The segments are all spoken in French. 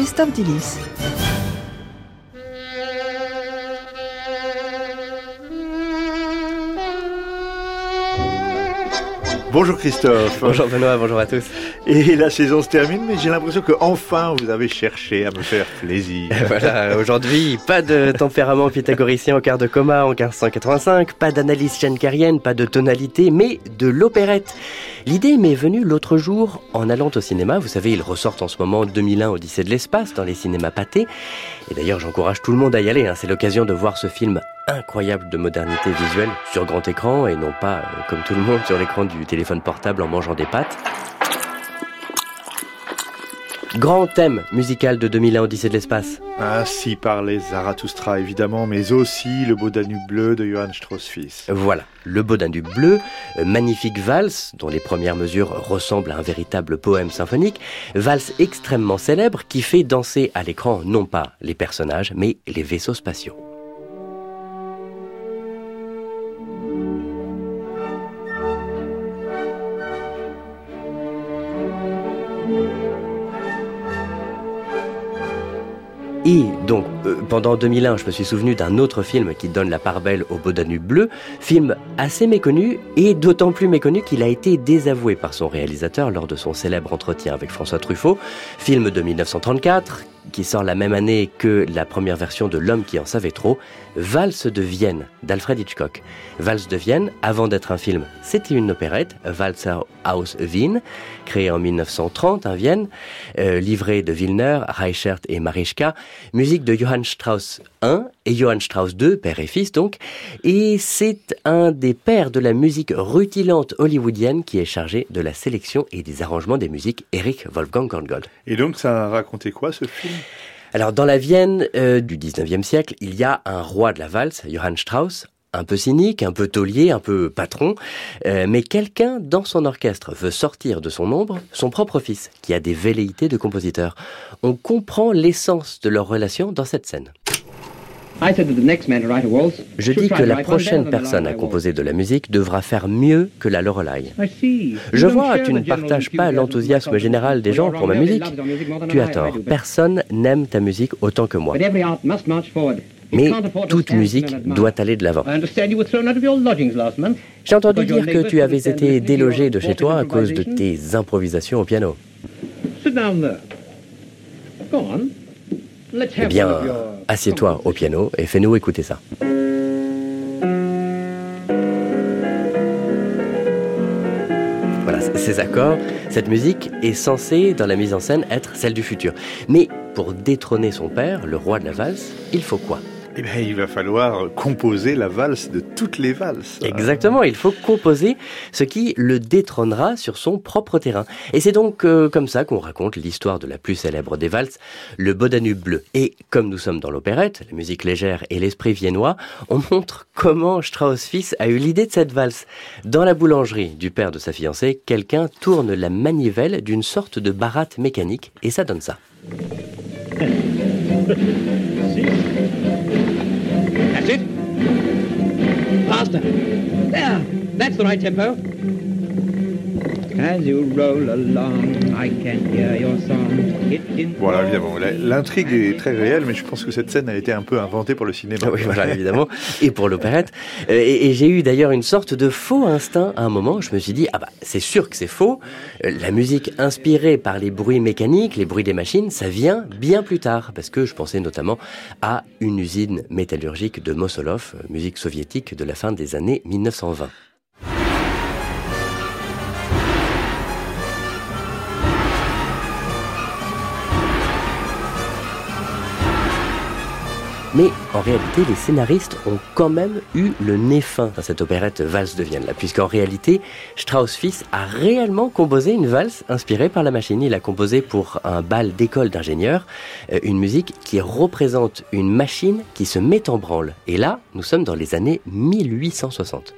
Christophe Dillis. Bonjour Christophe. Bonjour Benoît, bonjour à tous. Et la saison se termine, mais j'ai l'impression que enfin vous avez cherché à me faire plaisir. voilà, aujourd'hui, pas de tempérament pythagoricien au quart de coma en 1585, pas d'analyse schenkerienne, pas de tonalité, mais de l'opérette. L'idée m'est venue l'autre jour en allant au cinéma. Vous savez, ils ressortent en ce moment 2001 Odyssée de l'espace dans les cinémas pâtés. Et d'ailleurs, j'encourage tout le monde à y aller. Hein. C'est l'occasion de voir ce film incroyable de modernité visuelle sur grand écran et non pas, euh, comme tout le monde, sur l'écran du téléphone portable en mangeant des pâtes. Grand thème musical de 2001 Odyssée de l'espace. Ainsi par les Zarathustra évidemment, mais aussi le beau Danube bleu de Johann Strauss fils. Voilà, le beau Danube bleu, euh, magnifique valse dont les premières mesures ressemblent à un véritable poème symphonique, valse extrêmement célèbre qui fait danser à l'écran non pas les personnages mais les vaisseaux spatiaux. Et donc, euh, pendant 2001, je me suis souvenu d'un autre film qui donne la part belle au beau Danube bleu, film assez méconnu et d'autant plus méconnu qu'il a été désavoué par son réalisateur lors de son célèbre entretien avec François Truffaut, film de 1934 qui sort la même année que la première version de L'homme qui en savait trop, Valse de Vienne d'Alfred Hitchcock. Valse de Vienne, avant d'être un film, c'était une opérette, Walzer aus Wien, créée en 1930 à Vienne, euh, livrée de Wilner, Reichert et Marischka, musique de Johann Strauss I et Johann Strauss II, père et fils donc, et c'est un des pères de la musique rutilante hollywoodienne qui est chargé de la sélection et des arrangements des musiques, Eric Wolfgang Korngold. Et donc ça racontait quoi ce film? Alors dans la Vienne euh, du 19e siècle, il y a un roi de la valse, Johann Strauss, un peu cynique, un peu taulier, un peu patron, euh, mais quelqu'un dans son orchestre veut sortir de son ombre son propre fils, qui a des velléités de compositeur. On comprend l'essence de leur relation dans cette scène. Je dis que la prochaine personne à composer de la musique devra faire mieux que la Lorelei. Je vois tu ne partages pas l'enthousiasme général des gens pour ma musique. Tu as tort. Personne n'aime ta musique autant que moi. Mais toute musique doit aller de l'avant. J'ai entendu dire que tu avais été délogé de chez toi à cause de tes improvisations au piano. Eh bien, assieds-toi au piano et fais-nous écouter ça. Voilà, ces accords, cette musique est censée, dans la mise en scène, être celle du futur. Mais pour détrôner son père, le roi de la valse, il faut quoi? Eh bien, il va falloir composer la valse de toutes les valses. Exactement, il faut composer ce qui le détrônera sur son propre terrain. Et c'est donc euh, comme ça qu'on raconte l'histoire de la plus célèbre des valses, le Bodanube bleu. Et comme nous sommes dans l'opérette, la musique légère et l'esprit viennois, on montre comment Strauss fils a eu l'idée de cette valse. Dans la boulangerie du père de sa fiancée, quelqu'un tourne la manivelle d'une sorte de baratte mécanique et ça donne ça. faster. There, that's the right tempo. Voilà, évidemment. L'intrigue est très réelle, mais je pense que cette scène a été un peu inventée pour le cinéma. Oui, voilà, évidemment. Et pour l'opérette. Euh, et, j'ai eu d'ailleurs une sorte de faux instinct à un moment. Je me suis dit, ah bah, c'est sûr que c'est faux. Euh, la musique inspirée par les bruits mécaniques, les bruits des machines, ça vient bien plus tard. Parce que je pensais notamment à une usine métallurgique de Mosolov, euh, musique soviétique de la fin des années 1920. Mais en réalité, les scénaristes ont quand même eu le nez fin dans cette opérette Valse de Vienne, là, puisqu'en réalité, Strauss fils a réellement composé une valse inspirée par la machine. Il a composé pour un bal d'école d'ingénieurs euh, une musique qui représente une machine qui se met en branle. Et là, nous sommes dans les années 1860.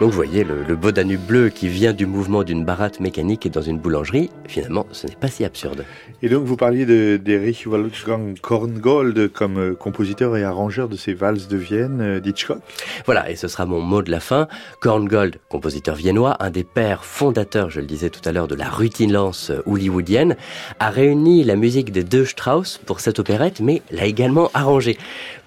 Donc vous voyez, le, beau Danube bleu qui vient du mouvement d'une baratte mécanique et dans une boulangerie, finalement, ce n'est pas si absurde. Et donc vous parliez d'Erich Wolfgang Korngold comme euh, compositeur et arrangeur de ces valses de Vienne euh, d'Hitchcock Voilà, et ce sera mon mot de la fin. Korngold, compositeur viennois, un des pères fondateurs, je le disais tout à l'heure, de la lance euh, hollywoodienne, a réuni la musique des deux Strauss pour cette opérette, mais l'a également arrangée.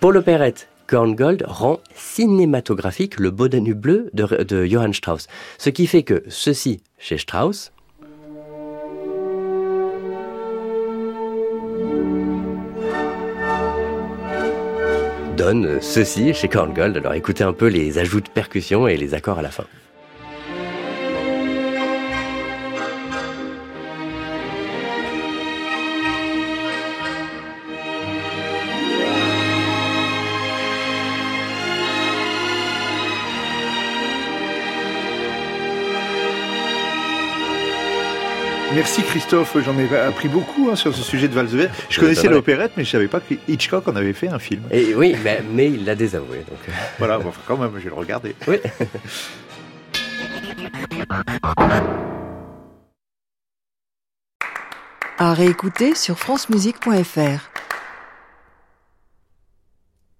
Pour l'opérette, Korngold rend cinématographique le beau Danube bleu de, Johann Strauss. Ce qui fait que ceci, chez Strauss, donne ceci chez Korngold. Alors écoutez un peu les ajouts de percussion et les accords à la fin. Merci Christophe, j'en ai appris beaucoup hein, sur ce sujet de Valsver. Je connaissais l'opérette, mais je savais pas que Hitchcock en avait fait un film. Et oui, mais, il l'a désavoué. Donc... Euh. Voilà, bon, quand même, je vais le regarder. Oui. à réécouter sur francemusique.fr.